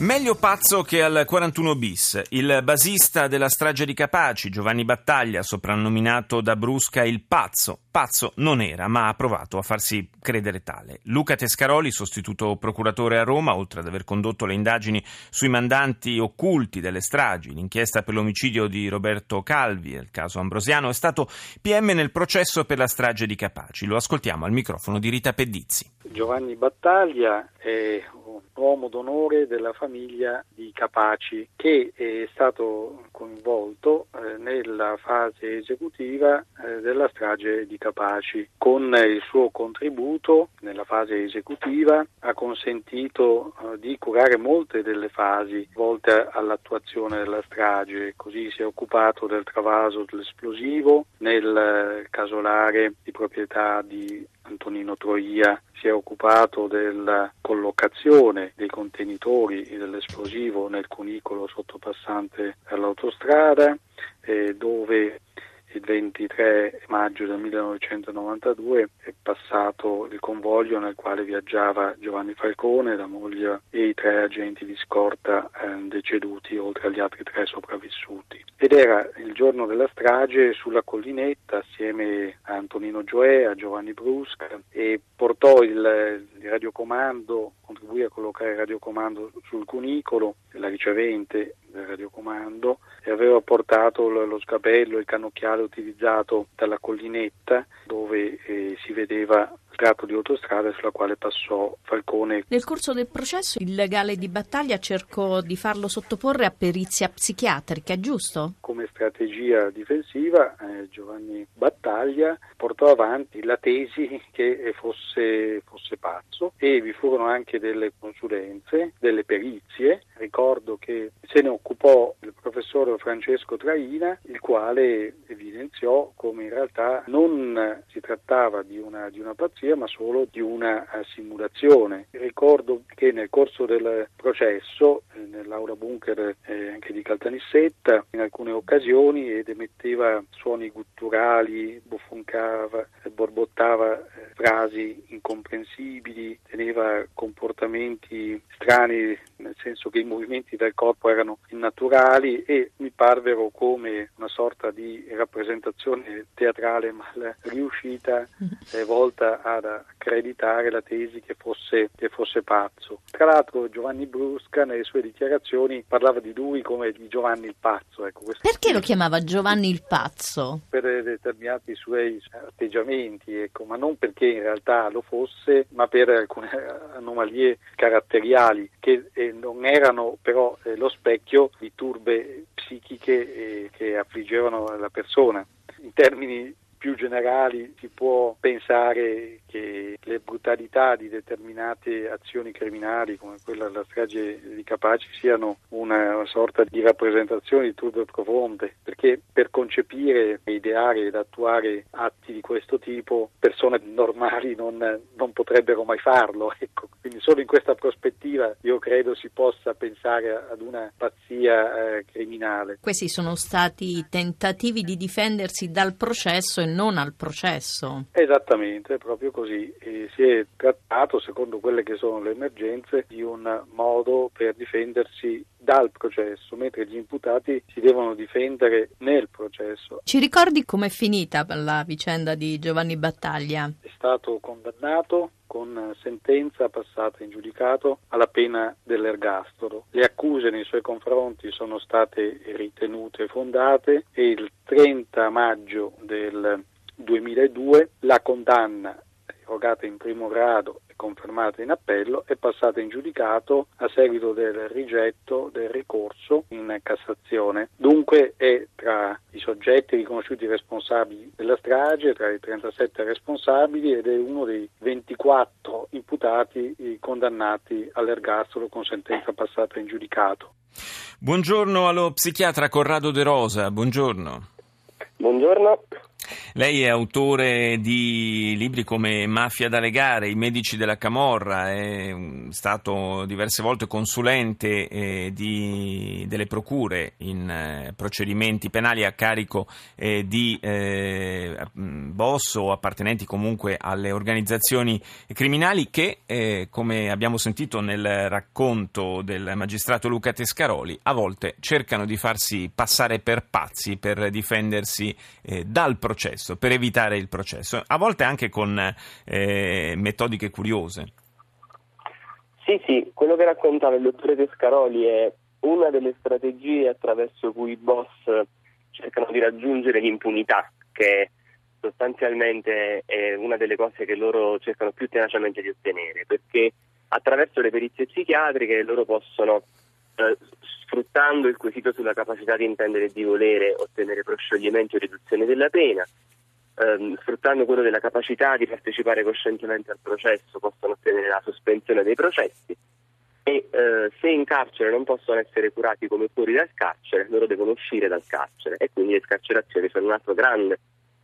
Meglio pazzo che al 41 bis. Il basista della strage di Capaci, Giovanni Battaglia, soprannominato da Brusca il pazzo. Pazzo non era, ma ha provato a farsi credere tale. Luca Tescaroli, sostituto procuratore a Roma, oltre ad aver condotto le indagini sui mandanti occulti delle stragi, l'inchiesta per l'omicidio di Roberto Calvi e il caso Ambrosiano, è stato PM nel processo per la strage di Capaci. Lo ascoltiamo al microfono di Rita Pedizzi. Giovanni Battaglia è un uomo d'onore della famiglia di Capaci che è stato coinvolto eh, nella fase esecutiva eh, della strage di Capaci. Con il suo contributo nella fase esecutiva ha consentito eh, di curare molte delle fasi volte all'attuazione della strage, così si è occupato del travaso dell'esplosivo nel casolare di proprietà di Antonino Troia si è occupato della collocazione dei contenitori dell'esplosivo nel cunicolo sottopassante all'autostrada, eh, dove il 23 maggio del 1992 è passato il convoglio nel quale viaggiava Giovanni Falcone, la moglie e i tre agenti di scorta eh, deceduti, oltre agli altri tre sopravvissuti. Ed era il giorno della strage sulla collinetta assieme a Antonino Gioè, a Giovanni Brusca e portò il, il radiocomando, contribuì a collocare il radiocomando sul cunicolo, la ricevente del radiocomando e aveva portato lo sgabello, il cannocchiale utilizzato dalla collinetta dove eh, si vedeva tratto di autostrada sulla quale passò Falcone. Nel corso del processo il legale di battaglia cercò di farlo sottoporre a perizia psichiatrica, giusto? Come strategia difensiva eh, Giovanni Battaglia portò avanti la tesi che fosse, fosse pazzo e vi furono anche delle consulenze, delle perizie. Ricordo che se ne occupò il professor Francesco Traina, il quale evidenziò come in realtà non si trattava di una, di una pazzia, ma solo di una eh, simulazione. Ricordo che nel corso del processo, eh, nell'aula bunker eh, anche di Caltanissetta, in alcune occasioni ed emetteva suoni gutturali, buffoncava, borbottava frasi incomprensibili, teneva comportamenti strani, nel senso che i movimenti del corpo erano innaturali e mi parvero come una sorta di rappresentazione teatrale mal riuscita, eh, volta ad accreditare la tesi che fosse, che fosse pazzo. Tra l'altro Giovanni Brusca nelle sue dichiarazioni parlava di lui come di Giovanni il pazzo. Ecco, Perché lo chiamava Giovanni il pazzo? Per determinati suoi atteggiamenti, ecco, ma non perché in realtà lo fosse, ma per alcune anomalie caratteriali che eh, non erano però eh, lo specchio di turbe psichiche eh, che affliggevano la persona. In termini più generali si può pensare che le brutalità di determinate azioni criminali come quella della strage di Capaci siano una sorta di rappresentazione di turbe profonde, perché per concepire, ideare ed attuare atti di questo tipo persone normali non, non potrebbero mai farlo. Ecco. Quindi solo in questa prospettiva io credo si possa pensare ad una pazzia eh, criminale. Questi sono stati tentativi di difendersi dal processo e non al processo. Esattamente, proprio così. E si è trattato, secondo quelle che sono le emergenze, di un modo per difendersi dal processo, mentre gli imputati si devono difendere nel processo. Ci ricordi com'è finita la vicenda di Giovanni Battaglia? È stato condannato con sentenza passata in giudicato alla pena dell'ergastolo. Le accuse nei suoi confronti sono state ritenute fondate e il 30 maggio del 2002 la condanna erogata in primo grado e confermata in appello è passata in giudicato a seguito del rigetto del ricorso in Cassazione. Dunque è tra i soggetti riconosciuti responsabili della strage, tra i 37 responsabili ed è uno dei 24 imputati condannati all'ergastolo con sentenza passata in giudicato. Buongiorno allo psichiatra Corrado De Rosa, buongiorno. Buongiorno. Lei è autore di libri come Mafia da legare, I medici della Camorra, è stato diverse volte consulente eh, di, delle procure in eh, procedimenti penali a carico eh, di boss o appartenenti comunque alle organizzazioni criminali che, come abbiamo sentito nel racconto del magistrato Luca Tescaroli, a volte cercano di farsi passare per pazzi per difendersi dal processo, per evitare il processo, a volte anche con eh, metodiche curiose. Sì, sì, quello che raccontava il dottore Tescaroli è una delle strategie attraverso cui i boss cercano di raggiungere l'impunità, che sostanzialmente è una delle cose che loro cercano più tenacemente di ottenere, perché attraverso le perizie psichiatriche loro possono, eh, sfruttando il quesito sulla capacità di intendere e di volere, ottenere proscioglimento e riduzione della pena, ehm, sfruttando quello della capacità di partecipare coscientemente al processo, possono ottenere la sospensione dei processi e eh, se in carcere non possono essere curati come fuori dal carcere, loro devono uscire dal carcere e quindi le scarcerazioni sono un altro grande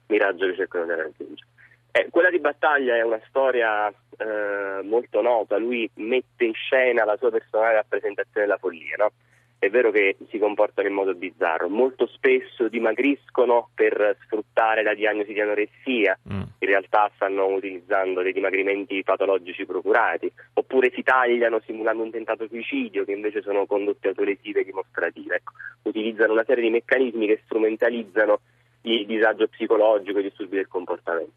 miraggio che cercano di raggiungere. Eh, quella di battaglia è una storia eh, molto nota, lui mette in scena la sua personale rappresentazione della follia, no? È vero che si comportano in modo bizzarro, molto spesso dimagriscono per sfruttare la diagnosi di anoressia, mm. in realtà stanno utilizzando dei dimagrimenti patologici procurati, oppure si tagliano simulando un tentato suicidio che invece sono condotte autolesive dimostrative. Ecco, utilizzano una serie di meccanismi che strumentalizzano il disagio psicologico, i disturbi del comportamento.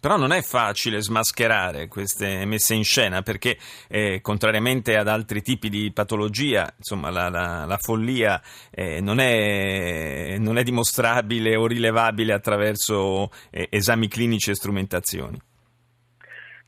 Però non è facile smascherare queste messe in scena perché, eh, contrariamente ad altri tipi di patologia, insomma, la, la, la follia eh, non, è, non, è, dimostrabile o rilevabile attraverso eh, esami clinici e strumentazioni.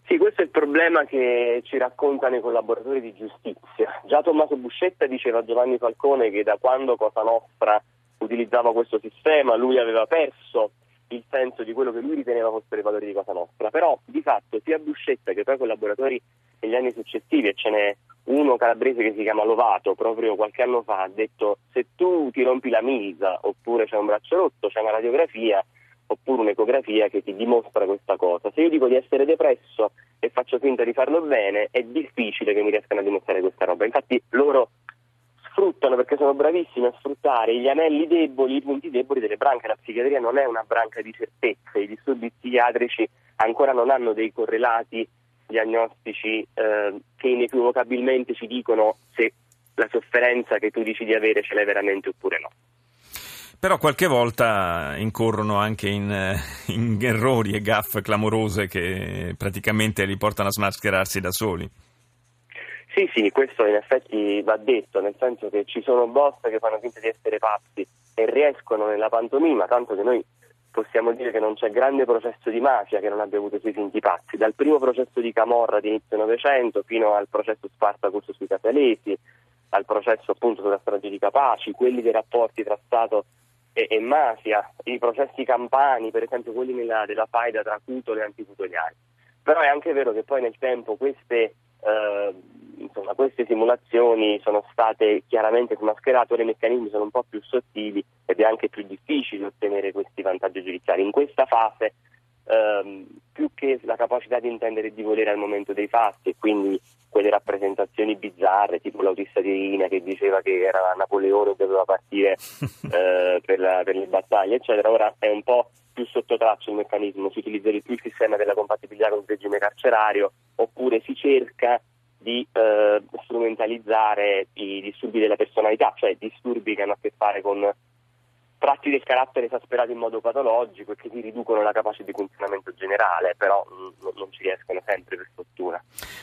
Sì, questo è il problema che ci raccontano i collaboratori di giustizia. Già Tommaso Buscetta diceva a Giovanni Falcone che da quando Cosa Nostra utilizzava questo sistema lui aveva perso il senso di quello che lui riteneva fossero i valori di Cosa Nostra, però di fatto sia Buscetta che poi collaboratori negli anni successivi, e ce n'è uno calabrese che si chiama Lovato, proprio qualche anno fa, ha detto se tu ti rompi la milza oppure c'è un braccio rotto, c'è una radiografia oppure un'ecografia che ti dimostra questa cosa. Se io dico di essere depresso e faccio finta di farlo bene, è difficile che mi riescano a dimostrare questa roba. Infatti loro sfruttano perché sono bravissimi a sfruttare gli anelli deboli, i punti deboli delle branche. La psichiatria non è una branca di certezze, i disturbi psichiatrici ancora non hanno dei correlati diagnostici eh, che inequivocabilmente ci dicono se la sofferenza che tu dici di avere ce l'hai veramente oppure no. Però qualche volta incorrono anche in, eh, in errori e gaffe clamorose che praticamente li portano a smascherarsi da soli. Sì, sì, questo in effetti va detto, nel senso che ci sono boss che fanno finta di essere pazzi e riescono nella pantomima, tanto che noi possiamo dire che non c'è grande processo di mafia che non abbia avuto i suoi finti pazzi, dal primo processo di Camorra di inizio Novecento fino al processo Spartacus sui Catalesi, al processo appunto sulla strage di Capaci, quelli dei rapporti tra Stato e, e mafia, i processi campani, per esempio quelli nella, della faida tra Cutolo e Anticutoliani. Però è anche vero che poi nel tempo queste eh, insomma, queste simulazioni sono state chiaramente smascherate, ora i meccanismi sono un po' più sottili ed è anche più difficile ottenere questi vantaggi giudiziari. In questa fase, ehm, più che la capacità di intendere e di volere al momento dei fatti e quindi quelle rappresentazioni bizzarre, tipo l'autista di Rina che diceva che era Napoleone che doveva partire eh, per, la, per le battaglie, eccetera, ora è un po' più sotto traccia il meccanismo, si utilizza di più il sistema della compatibilità con il regime carcerario oppure si cerca di eh, strumentalizzare i disturbi della personalità, cioè disturbi che hanno a che fare con tratti del carattere esasperato in modo patologico e che ti riducono la capacità di funzionamento generale, però mh, mm, non ci riescono sempre per fortuna.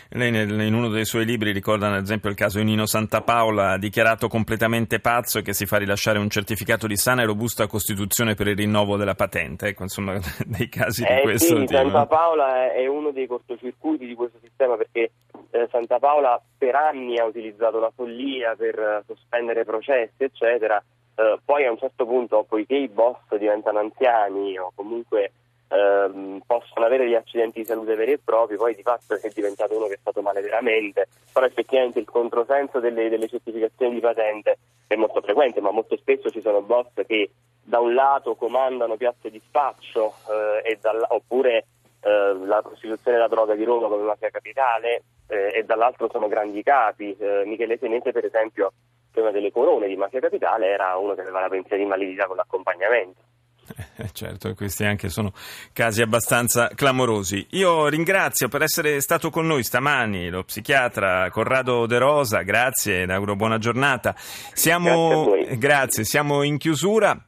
Lei nel, in uno dei suoi libri ricorda ad esempio il caso di Nino Santapaola, dichiarato completamente pazzo e che si fa rilasciare un certificato di sana e robusta costituzione per il rinnovo della patente, ecco insomma dei casi eh, di questo sì, tipo. Santapaola è uno dei cortocircuiti di questo sistema perché eh, Santapaola per anni ha utilizzato la follia per eh, sospendere processi eccetera, eh, poi a un certo punto, poiché i boss diventano anziani o comunque ehm, possono avere gli accidenti di salute veri e propri, poi di fatto è diventato uno che è stato male veramente, però effettivamente il controsenso delle, delle certificazioni di patente è molto frequente, ma molto spesso ci sono boss che da un lato comandano piazze di spaccio eh, oppure eh, la prostituzione della droga di Roma come mafia capitale eh, e dall'altro sono grandi capi. Eh, Michele Senese per esempio che una delle corone di mafia capitale era uno che aveva la pensione di invalidità con l'accompagnamento. Eh, certo, questi anche sono casi abbastanza clamorosi. Io ringrazio per essere stato con noi stamani lo psichiatra Corrado De Rosa, grazie, auguro buona giornata. Siamo, grazie, grazie, siamo in chiusura.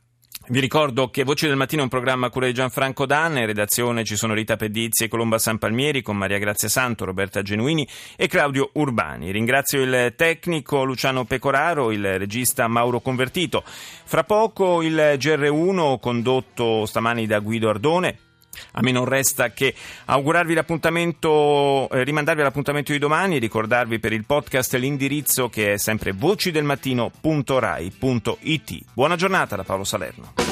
Vi ricordo che Voci del Mattino è un programma a cura di Gianfranco Danne, in redazione ci sono Rita Pedizzi e Colomba San Palmieri con Maria Grazia Santo, Roberta Genuini e Claudio Urbani. Ringrazio il tecnico Luciano Pecoraro, il regista Mauro Convertito. Fra poco il GR1 condotto stamani da Guido Ardone. A me non resta che augurarvi l'appuntamento, eh, rimandarvi all'appuntamento di domani e ricordarvi per il podcast l'indirizzo che è sempre vocidelmattino.rai.it. Buona giornata da Paolo Salerno.